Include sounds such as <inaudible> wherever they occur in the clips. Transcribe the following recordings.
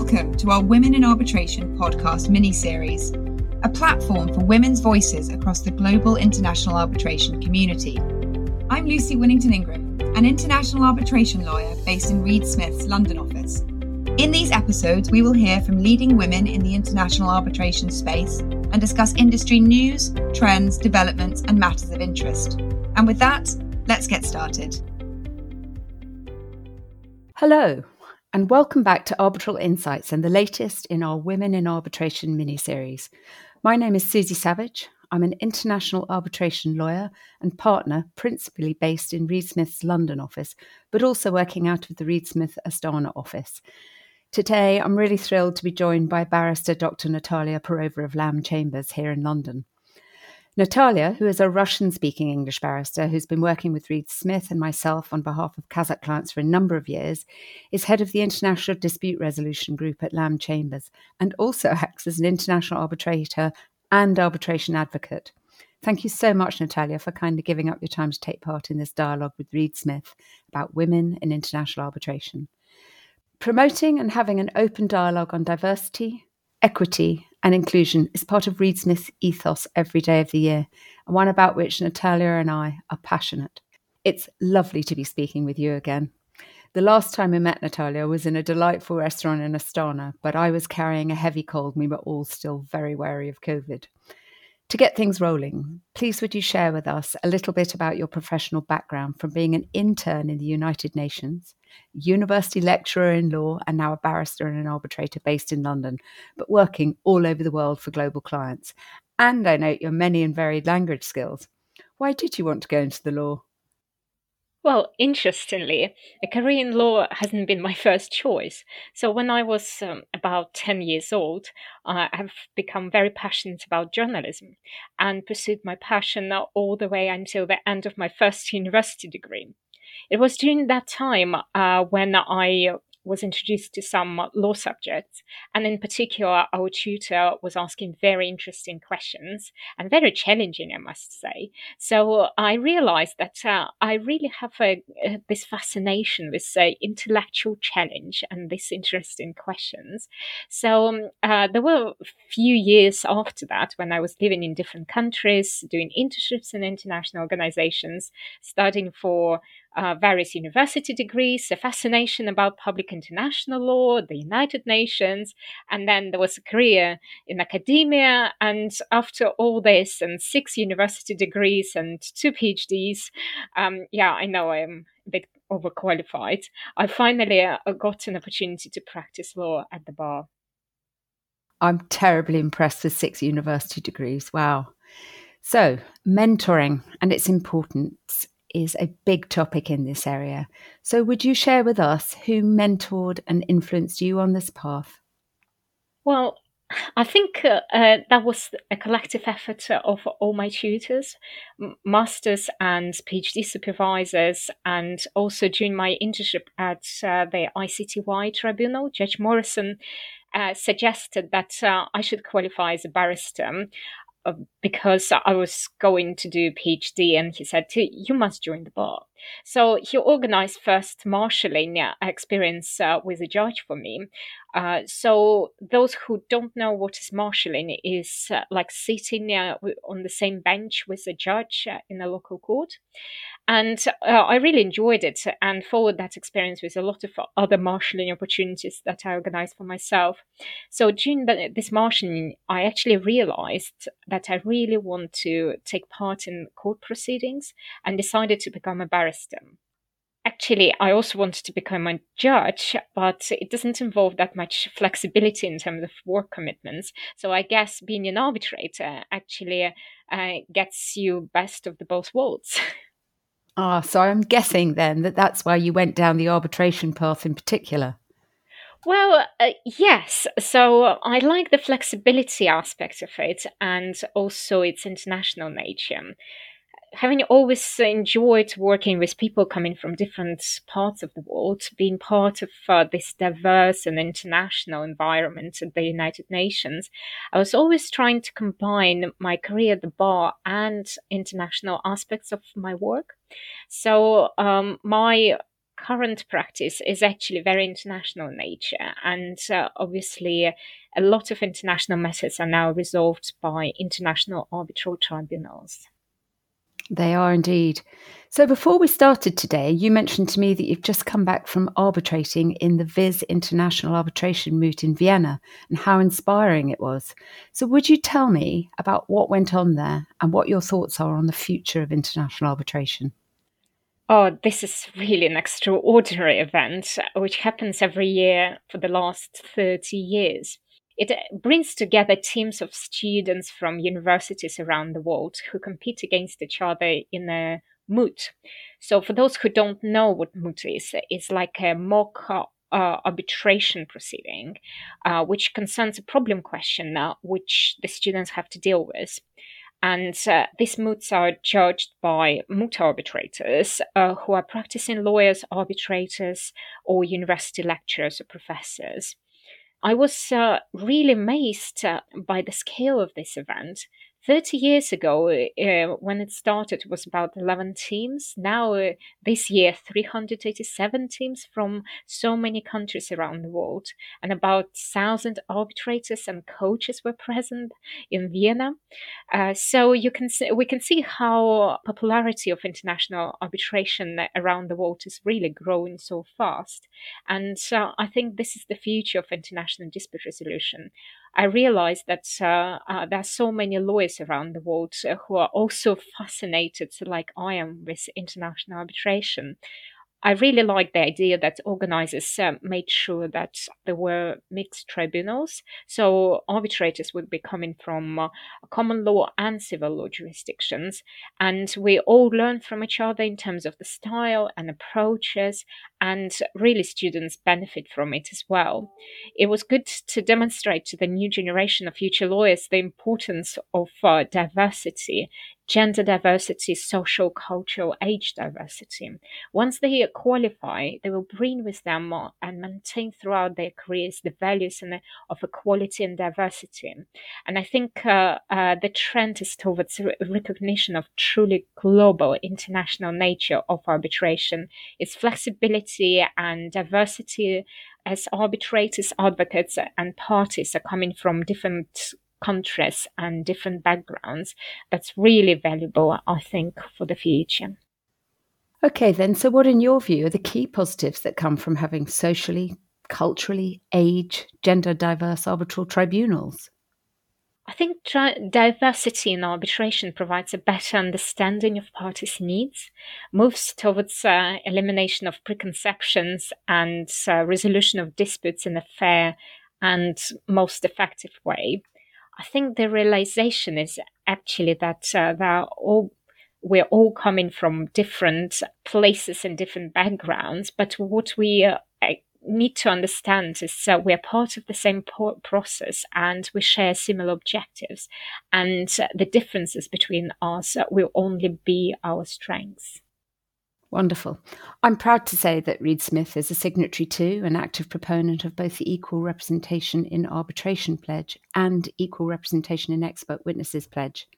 Welcome to our Women in Arbitration podcast mini series, a platform for women's voices across the global international arbitration community. I'm Lucy Winnington Ingram, an international arbitration lawyer based in Reed Smith's London office. In these episodes, we will hear from leading women in the international arbitration space and discuss industry news, trends, developments, and matters of interest. And with that, let's get started. Hello, and welcome back to Arbitral Insights and the latest in our Women in Arbitration mini series. My name is Suzie Savage. I'm an international arbitration lawyer and partner, principally based in Reed Smith's London office, but also working out of the Reed Smith Astana office. Today, I'm really thrilled to be joined by barrister Dr. Natalia Perova of Lamb Chambers here in London. Natalia, who is a Russian speaking English barrister who's been working with Reed Smith and myself on behalf of Kazakh clients for a number of years, is head of the International Dispute Resolution Group at Lamb Chambers and also <laughs> acts as an international arbitrator and arbitration advocate. Thank you so much, Natalia, for kindly giving up your time to take part in this dialogue with Reed Smith about women in international arbitration. Promoting and having an open dialogue on diversity, equity, and inclusion is part of Reed Smith's ethos every day of the year, and one about which Natalia and I are passionate. It's lovely to be speaking with you again. The last time we met Natalia was in a delightful restaurant in Astana, but I was carrying a heavy cold and we were all still very wary of COVID. To get things rolling, please would you share with us a little bit about your professional background from being an intern in the United Nations, university lecturer in law, and now a barrister and an arbitrator based in London, but working all over the world for global clients. And I note your many and varied language skills. Why did you want to go into the law? Well, interestingly, a career in law hasn't been my <laughs> first choice. So, when I was um, about 10 years old, I've become very passionate about journalism and pursued my passion all the way until the end of my first <laughs> university degree. It was during that time uh, when I was introduced to some law subjects. And in particular, our tutor was asking very interesting questions and very challenging, I must say. So I realized that uh, I really have a, uh, this fascination with uh, intellectual challenge and these interesting questions. So um, uh, there were a few years after that when I was living in different countries, doing internships in international organizations, studying for uh, various university degrees, a fascination about public international law, the United Nations, and then there was a career in academia. And after all this, and six university degrees and two PhDs, um, yeah, I know I'm a bit overqualified. I finally uh, got an opportunity to practice law at the bar. I'm terribly impressed with six university degrees. Wow. So, mentoring and its importance is a big topic in this area. So, would you share with us who mentored and influenced you on this path? Well, I think uh, uh, that was a collective effort of all my tutors, masters and PhD supervisors, and also during my internship at uh, the ICTY tribunal, Judge Morrison uh, suggested that uh, I should qualify as a barrister. Because I was going to do PhD, and he said, "You must join the bar." So he organized first marshalling uh, experience uh, with a judge for me. Uh, so those who don't know what is marshalling is uh, like sitting uh, on the same bench with a judge in a local court. And uh, I really enjoyed it and followed that experience with a lot of other marshalling opportunities that I organized for myself. So during the, this marshalling, I actually realized that I really want to take part in court proceedings and decided to become a barrister. Actually, I also wanted to become a judge, but it doesn't involve that much flexibility in terms of work commitments. So I guess being an arbitrator actually uh, gets you best of the both worlds. <laughs> Ah, so I'm guessing then that that's why you went down the arbitration path in particular. Well, uh, yes. So I like the flexibility aspect of it and also its international nature having always enjoyed working with people coming from different parts of the world, being part of uh, this diverse and international environment at the United Nations, I was always trying to combine my career at the bar and international aspects of my work. So um, my current practice is actually very international in nature, and uh, obviously. A lot of international matters are now resolved by international arbitral tribunals. They are indeed. So, before we started today, you mentioned to me that you've just come back from arbitrating in the Vis International Arbitration Moot in Vienna and how inspiring it was. So, would you tell me about what went on there and what your thoughts are on the future of international arbitration? Oh, this is really an extraordinary event which happens every year for the last 30 years. It uh, brings together teams of students from universities around the world who compete against each other in a moot. So, for those who don't know what moot is, it's like a mock uh, arbitration proceeding, uh, which concerns a problem question uh, which the students have to deal with. And uh, these moots are judged by moot arbitrators uh, who are practicing lawyers, arbitrators, or university lecturers or professors. I was uh, really amazed uh, by the scale of this event 30 years ago, uh, when it started, it was about 11 teams. Now, uh, this year, 387 teams from so many countries around the world, and about 1,000 arbitrators and coaches were present in Vienna. Uh, so you can see, we can see how popularity of international arbitration around the world is really growing so fast. And uh, I think this is the future of international dispute resolution. I realized that uh, uh, there are so many lawyers around the world uh, who are also <laughs> fascinated, like I am, with international arbitration. I really like the idea that organizers uh, made sure that there were mixed tribunals. So arbitrators would be coming from uh, common law and civil law jurisdictions. And we all learn from each other in terms of the style and approaches. And really, students benefit from it as well. It was good to demonstrate to the new generation of future lawyers the importance of uh, diversity gender diversity, social, cultural, age diversity. Once they qualify, they will bring with them and maintain throughout their careers the values and of equality and diversity. And I think uh, uh, the trend is towards recognition of truly global international nature of arbitration, its flexibility and diversity as arbitrators, advocates, and parties are coming from different countries and different backgrounds. That's really valuable, I think, for the future. Okay, then. So, what, in your view, are the key positives that come from having socially, culturally, age, gender diverse arbitral tribunals? I think tri- diversity in arbitration provides a better understanding of parties' needs, moves towards uh, elimination of preconceptions and uh, resolution of disputes in a fair and most effective way. I think the realization is actually that uh, are all we're all coming from different places and different backgrounds, but what we uh, need to understand is that we're part of the same process and we share similar objectives, and the differences between us will only be our strengths. Wonderful. I'm proud to say that Reed Smith is a signatory to and active proponent of both the Equal Representation in Arbitration Pledge and Equal Representation in Expert Witnesses Pledge.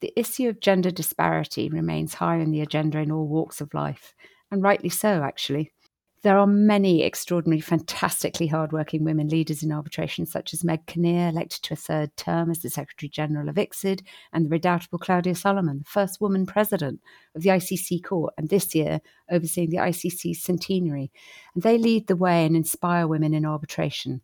The issue of gender disparity remains high on the agenda in all walks of life, and rightly so, actually. There are many extraordinary, fantastically hardworking women leaders in arbitration, such as Meg Kinnear, elected to a third term as the Secretary General of ICSID, and the redoubtable Claudia Salomon, the first woman president of the ICC Court, and this year overseeing the ICC centenary. And they lead the way and inspire women in arbitration.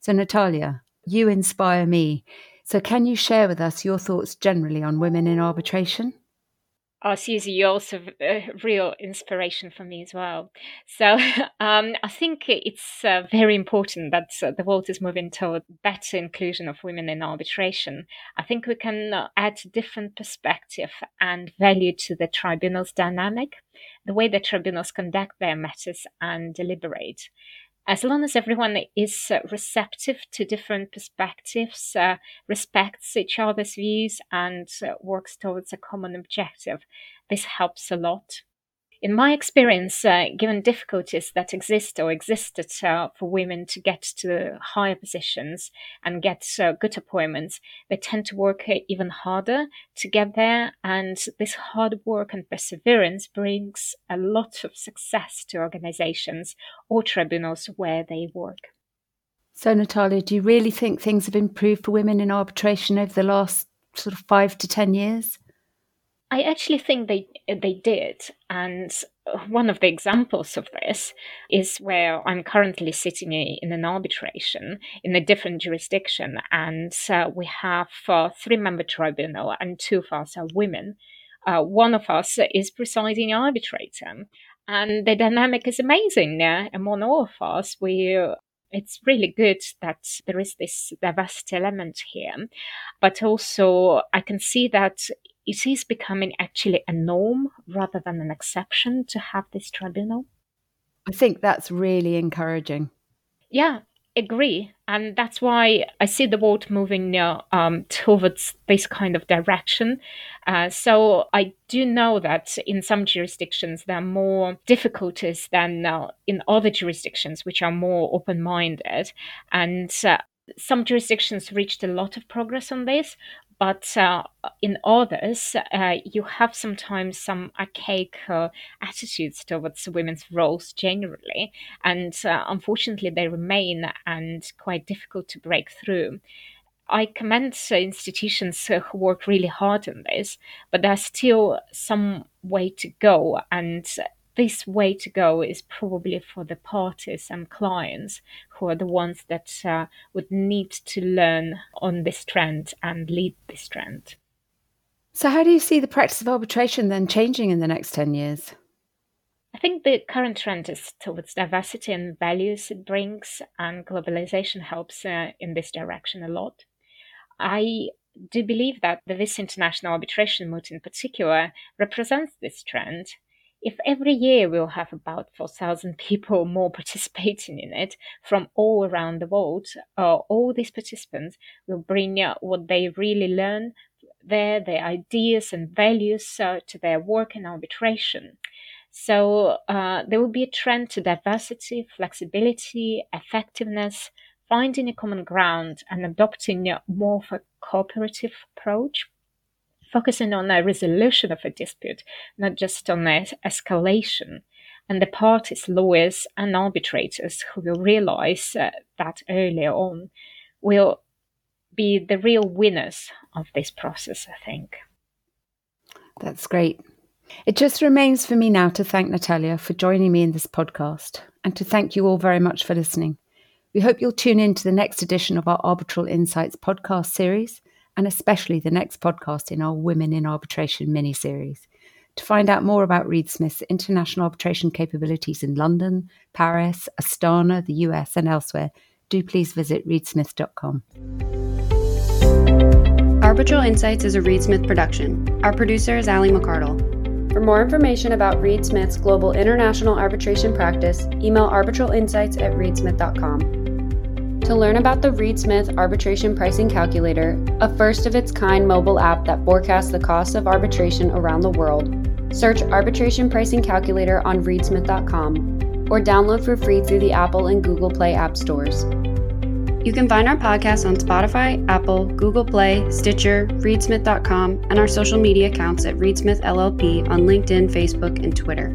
So, Natalia, you inspire me. So, can you share with us your thoughts generally on women in arbitration? Oh, Suzie, you're also a real inspiration for me as well. So <laughs> um, I think it's uh, very important that uh, the world is moving toward better inclusion of women in arbitration. I think we can uh, add different perspective and value to the tribunal's dynamic, the way the tribunals conduct their matters and deliberate. As long as everyone is uh, receptive to different perspectives, uh, respects each other's views, and uh, works towards a common objective, this helps a lot in my experience, uh, given difficulties that exist or existed uh, for women to get to higher positions and get uh, good appointments, they tend to work even harder to get there. And this hard work and perseverance brings a lot of success to organizations or tribunals where they work. So, Natalia, do you really think things have improved for women in arbitration over the last sort of five to 10 years? I actually think they they did, and one of the examples of this is where I'm currently sitting in an arbitration in a different jurisdiction, and uh, we have a three-member tribunal, and two of us are women. Uh, one of us is presiding arbitrator, and the dynamic is amazing. Uh, among all of us, we it's really good that there is this diversity element here. But also, I can see that it is becoming actually a norm rather than an exception to have this tribunal. I think that's really encouraging. Yeah, agree. And that's why I see the world moving uh, um, towards this kind of direction. Uh, so I do know that in some jurisdictions there are more difficulties than uh, in other jurisdictions, which are more open minded. And uh, some jurisdictions reached a lot of progress on this, but uh, in others, uh, you have sometimes some archaic uh, attitudes towards women's roles generally, and uh, unfortunately, they remain and quite difficult to break through. I commend institutions who work really hard on this, but there's still some way to go, and this way to go is probably for the parties and clients who are the ones that uh, would need to learn on this trend and lead this trend. So, how do you see the practice of arbitration then changing in the next 10 years? I think the current trend is towards diversity and values it brings, and globalization helps uh, in this direction a lot. I do believe that the this international arbitration moot in particular represents this trend if every year we'll have about 4,000 <laughs> people more participating in it from all around the world, uh, all these participants will bring uh, what they really learn there, their ideas and values uh, to their work in arbitration. So uh, there will be a trend to diversity, flexibility, effectiveness, finding a common ground and adopting a more of a cooperative approach focusing on a resolution of a dispute, not just on a escalation. And the parties, lawyers, and arbitrators who will realize uh, that earlier on will be the real winners of this process, I think. That's great. It just remains for me now to thank Natalia for joining me in this podcast and to thank you all very much for listening. We hope you'll tune in to the next edition of our Arbitral Insights podcast series and especially the next podcast in our Women in Arbitration mini series. To find out more about Reed Smith's international arbitration capabilities in London, Paris, Astana, the US, and elsewhere, do please visit reedsmith.com. Arbitral Insights is a Reed Smith production. Our producer is Ali McCardle. For more information about Reed Smith's global international arbitration practice, email arbitralinsights at reedsmith.com. To learn about the Reed Smith Arbitration Pricing Calculator, a first of its kind mobile app that forecasts the costs of arbitration around the world, search Arbitration Pricing Calculator on reedsmith.com or download for free through the Apple and Google Play app stores. You can find our podcast on Spotify, Apple, Google Play, Stitcher, reedsmith.com, and our social media accounts at Reedsmith LLP on LinkedIn, Facebook, and Twitter.